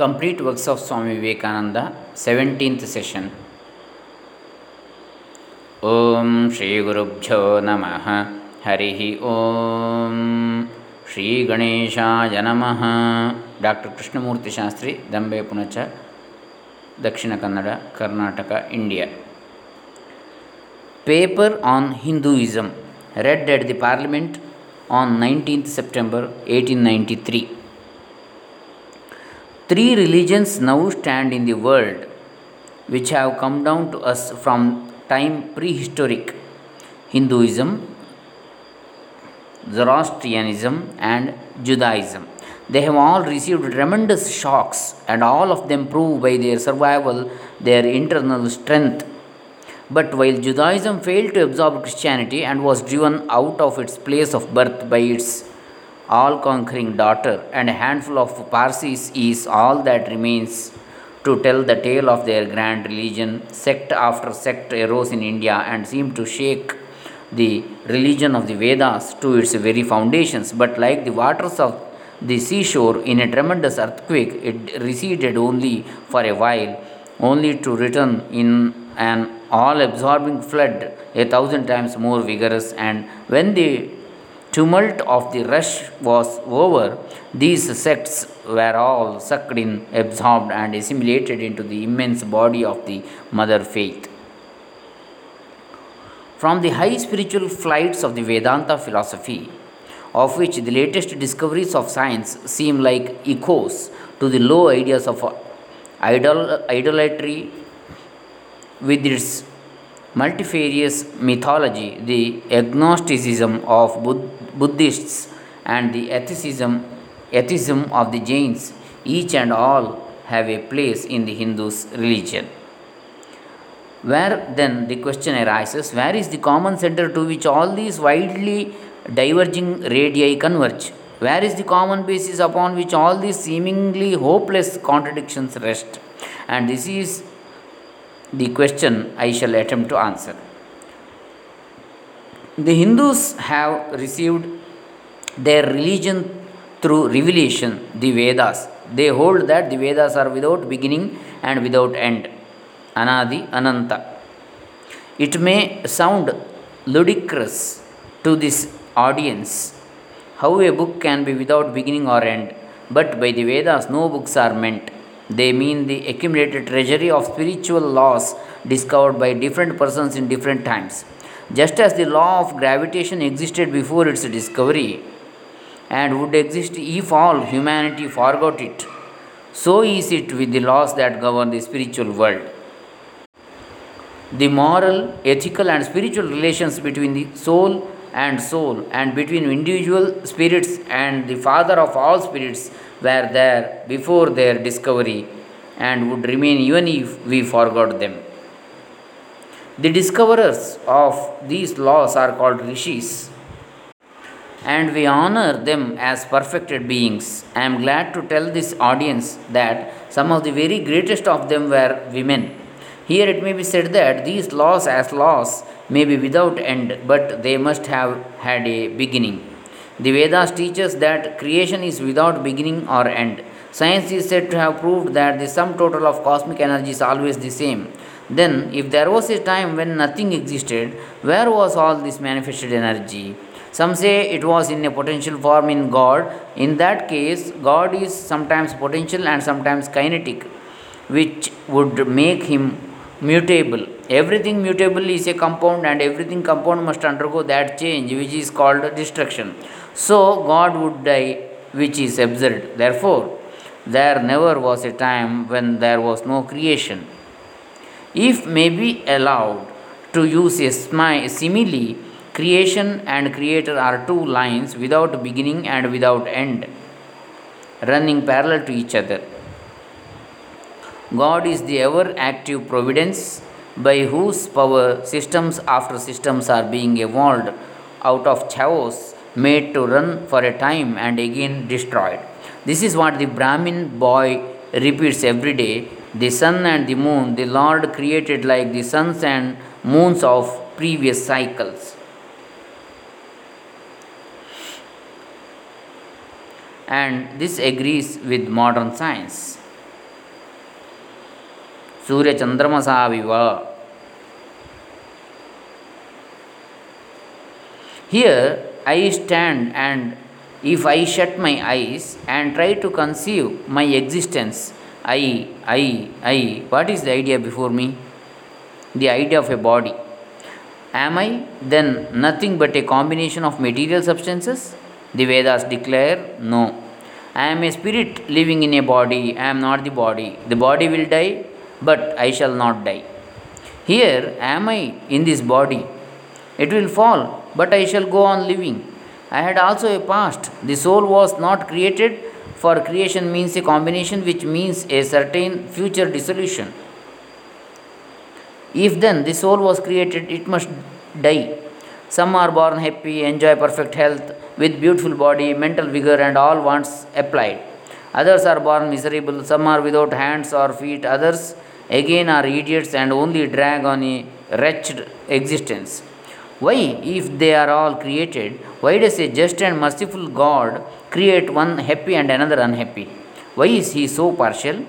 complete works of Swami Vivekananda 17th session ಓಂ ಶ್ರೀ ಗುರುಭ್ಯೋ ನಮಃ ಹರಿ ಓಂ ಶ್ರೀ ಗಣೇಶಾಯ ನಮಃ doctor Krishnamurthy Shastri Dambe Punacha Dakshina Kannada Karnataka India paper on Hinduism read at the parliament on nineteenth September eighteen ninety three Three religions now stand in the world which have come down to us from time prehistoric Hinduism, Zoroastrianism, and Judaism. They have all received tremendous shocks, and all of them prove by their survival their internal strength. But while Judaism failed to absorb Christianity and was driven out of its place of birth by its all conquering daughter, and a handful of Parsis is all that remains to tell the tale of their grand religion. Sect after sect arose in India and seemed to shake the religion of the Vedas to its very foundations. But like the waters of the seashore in a tremendous earthquake, it receded only for a while, only to return in an all absorbing flood a thousand times more vigorous. And when the tumult of the rush was over, these sects were all sucked in, absorbed, and assimilated into the immense body of the Mother Faith. From the high spiritual flights of the Vedanta philosophy, of which the latest discoveries of science seem like echoes to the low ideas of idol- idolatry with its multifarious mythology, the agnosticism of Bud- Buddhists, and the atheism, atheism of the Jains, each and all have a place in the Hindus' religion. Where then the question arises where is the common center to which all these widely diverging radii converge? Where is the common basis upon which all these seemingly hopeless contradictions rest? And this is the question I shall attempt to answer. The Hindus have received their religion through revelation, the Vedas. They hold that the Vedas are without beginning and without end, Anadi, Ananta. It may sound ludicrous to this audience how a book can be without beginning or end, but by the Vedas, no books are meant. They mean the accumulated treasury of spiritual laws discovered by different persons in different times. Just as the law of gravitation existed before its discovery and would exist if all humanity forgot it, so is it with the laws that govern the spiritual world. The moral, ethical, and spiritual relations between the soul and soul and between individual spirits and the Father of all spirits were there before their discovery and would remain even if we forgot them. The discoverers of these laws are called rishis, and we honor them as perfected beings. I am glad to tell this audience that some of the very greatest of them were women. Here it may be said that these laws, as laws, may be without end, but they must have had a beginning. The Vedas teach us that creation is without beginning or end. Science is said to have proved that the sum total of cosmic energy is always the same. Then, if there was a time when nothing existed, where was all this manifested energy? Some say it was in a potential form in God. In that case, God is sometimes potential and sometimes kinetic, which would make him mutable. Everything mutable is a compound, and everything compound must undergo that change, which is called destruction. So, God would die, which is absurd. Therefore, there never was a time when there was no creation. If may be allowed to use a simile, creation and creator are two lines without beginning and without end, running parallel to each other. God is the ever active providence by whose power systems after systems are being evolved out of chaos, made to run for a time and again destroyed. This is what the Brahmin boy repeats every day. The sun and the moon, the Lord created like the suns and moons of previous cycles. and this agrees with modern science surya ಸೂರ್ಯಚಂದ್ರಮಸಾವಿವ Here I stand and if I shut my eyes and try to conceive my existence, I, I, I, what is the idea before me? The idea of a body. Am I then nothing but a combination of material substances? The Vedas declare no. I am a spirit living in a body, I am not the body. The body will die, but I shall not die. Here am I in this body. It will fall, but I shall go on living. I had also a past. The soul was not created, for creation means a combination which means a certain future dissolution. If then the soul was created, it must die. Some are born happy, enjoy perfect health, with beautiful body, mental vigor, and all wants applied. Others are born miserable, some are without hands or feet, others again are idiots and only drag on a wretched existence. Why, if they are all created, why does a just and merciful God create one happy and another unhappy? Why is he so partial?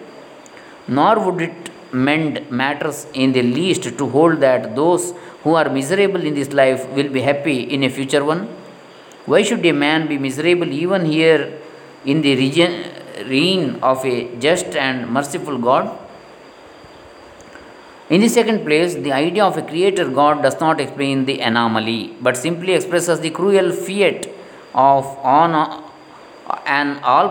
Nor would it mend matters in the least to hold that those who are miserable in this life will be happy in a future one? Why should a man be miserable even here in the reign of a just and merciful God? In the second place, the idea of a creator God does not explain the anomaly, but simply expresses the cruel fiat of an all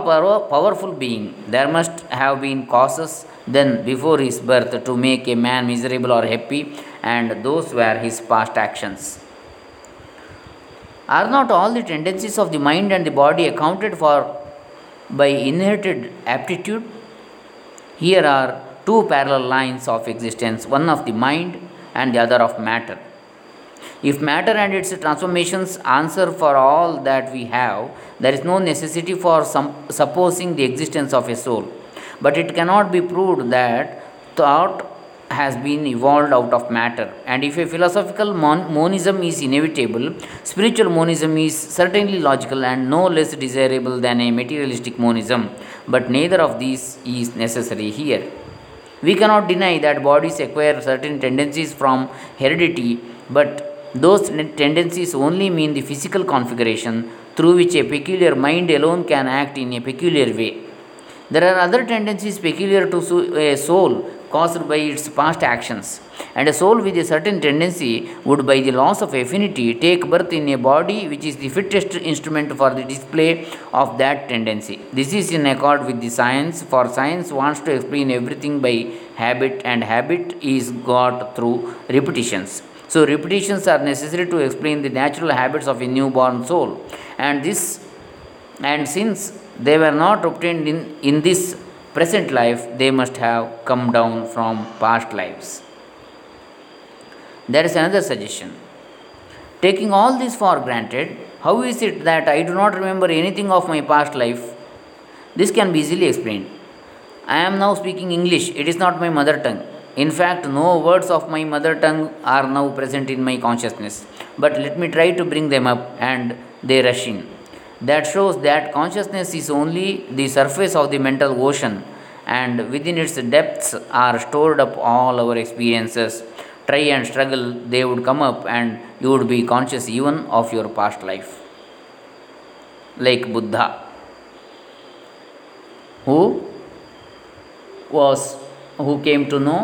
powerful being. There must have been causes then before his birth to make a man miserable or happy, and those were his past actions. Are not all the tendencies of the mind and the body accounted for by inherited aptitude? Here are two parallel lines of existence one of the mind and the other of matter. If matter and its transformations answer for all that we have, there is no necessity for some, supposing the existence of a soul. But it cannot be proved that thought has been evolved out of matter. And if a philosophical mon- monism is inevitable, spiritual monism is certainly logical and no less desirable than a materialistic monism. But neither of these is necessary here. We cannot deny that bodies acquire certain tendencies from heredity, but those tendencies only mean the physical configuration through which a peculiar mind alone can act in a peculiar way. There are other tendencies peculiar to a soul caused by its past actions. And a soul with a certain tendency would, by the laws of affinity, take birth in a body which is the fittest instrument for the display of that tendency. This is in accord with the science, for science wants to explain everything by habit, and habit is got through repetitions. So, repetitions are necessary to explain the natural habits of a newborn soul. And this, and since they were not obtained in, in this present life, they must have come down from past lives. There is another suggestion. Taking all this for granted, how is it that I do not remember anything of my past life? This can be easily explained. I am now speaking English, it is not my mother tongue. In fact, no words of my mother tongue are now present in my consciousness. But let me try to bring them up, and they rush in that shows that consciousness is only the surface of the mental ocean and within its depths are stored up all our experiences try and struggle they would come up and you would be conscious even of your past life. Like buddha who was who came to know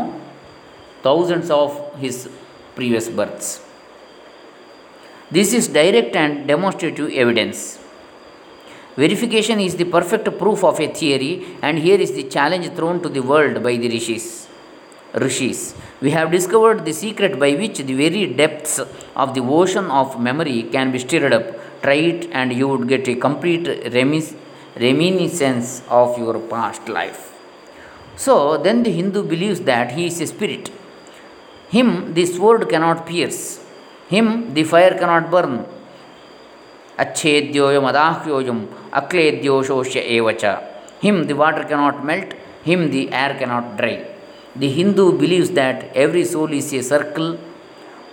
thousands of his previous births. This is direct and demonstrative evidence. Verification is the perfect proof of a theory, and here is the challenge thrown to the world by the rishis Rishis. We have discovered the secret by which the very depths of the ocean of memory can be stirred up. Try it, and you would get a complete remis- reminiscence of your past life. So, then the Hindu believes that he is a spirit. Him the sword cannot pierce, him the fire cannot burn, अच्छेद्योयम अदाह्योयम अक्लेद्योशोष्य एवच him the water cannot melt him the air cannot dry the hindu believes that every soul is a circle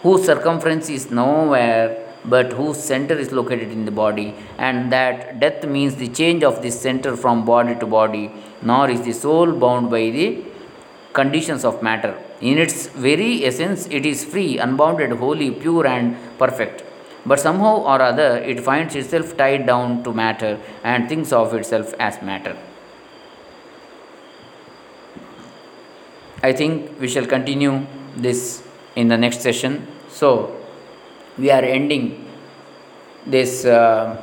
whose circumference is nowhere but whose center is located in the body and that death means the change of this center from body to body nor is the soul bound by the conditions of matter. In its very essence, it is free, unbounded, holy, pure, and perfect. But somehow or other, it finds itself tied down to matter and thinks of itself as matter. I think we shall continue this in the next session. So, we are ending this uh,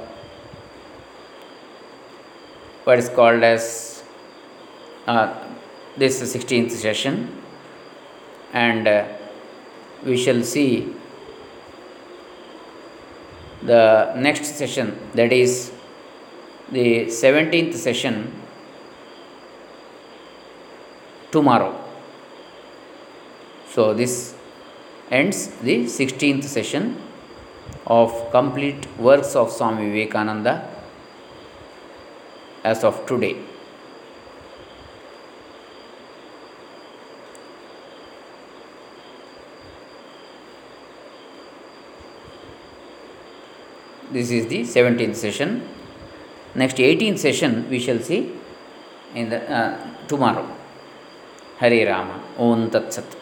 what is called as uh, this 16th session and uh, we shall see the next session that is the 17th session tomorrow so this ends the 16th session of complete works of Swami Vivekananda as of today. This is the 17th session. Next 18th session we shall see in the uh, tomorrow. Hare Rama. Om Tat Sat.